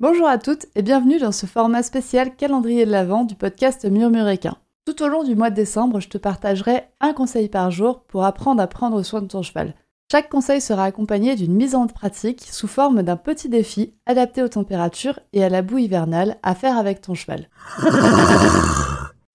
Bonjour à toutes et bienvenue dans ce format spécial calendrier de l'Avent du podcast Murmuréquin. Tout au long du mois de décembre, je te partagerai un conseil par jour pour apprendre à prendre soin de ton cheval. Chaque conseil sera accompagné d'une mise en pratique sous forme d'un petit défi adapté aux températures et à la boue hivernale à faire avec ton cheval.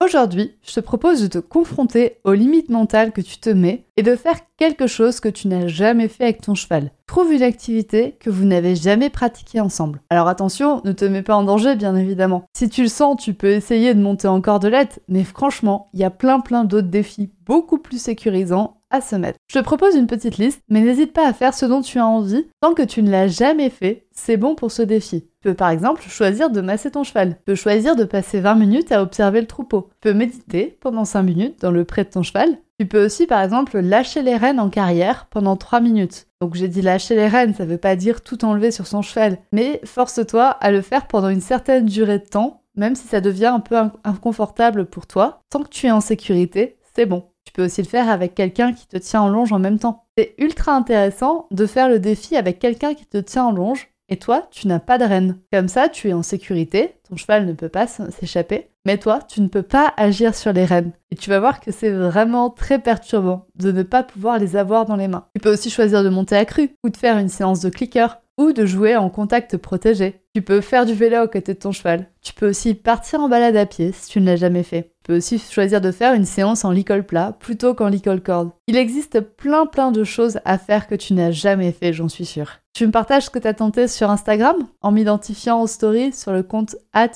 Aujourd'hui, je te propose de te confronter aux limites mentales que tu te mets et de faire quelque chose que tu n'as jamais fait avec ton cheval. Trouve une activité que vous n'avez jamais pratiquée ensemble. Alors attention, ne te mets pas en danger bien évidemment. Si tu le sens, tu peux essayer de monter en cordelette, mais franchement, il y a plein plein d'autres défis beaucoup plus sécurisants à se mettre. Je te propose une petite liste, mais n'hésite pas à faire ce dont tu as envie. Tant que tu ne l'as jamais fait, c'est bon pour ce défi. Tu peux par exemple choisir de masser ton cheval. Tu peux choisir de passer 20 minutes à observer le troupeau. Tu peux méditer pendant 5 minutes dans le pré de ton cheval. Tu peux aussi par exemple lâcher les rênes en carrière pendant 3 minutes. Donc j'ai dit lâcher les rênes, ça veut pas dire tout enlever sur son cheval, mais force-toi à le faire pendant une certaine durée de temps, même si ça devient un peu inconfortable pour toi. Tant que tu es en sécurité, c'est bon. Tu peux aussi le faire avec quelqu'un qui te tient en longe en même temps. C'est ultra intéressant de faire le défi avec quelqu'un qui te tient en longe et toi, tu n'as pas de rêne. Comme ça, tu es en sécurité, ton cheval ne peut pas s'échapper, mais toi, tu ne peux pas agir sur les rênes. Et tu vas voir que c'est vraiment très perturbant de ne pas pouvoir les avoir dans les mains. Tu peux aussi choisir de monter à cru, ou de faire une séance de clicker, ou de jouer en contact protégé. Tu peux faire du vélo à côté de ton cheval. Tu peux aussi partir en balade à pied si tu ne l'as jamais fait. Tu peux aussi choisir de faire une séance en licol plat plutôt qu'en licol corde. Il existe plein plein de choses à faire que tu n'as jamais fait, j'en suis sûre. Tu me partages ce que tu as tenté sur Instagram en m'identifiant en story sur le compte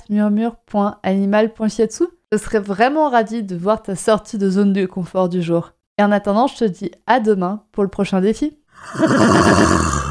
murmure.animal.shiatsu. Je serais vraiment ravie de voir ta sortie de zone de confort du jour. Et en attendant, je te dis à demain pour le prochain défi.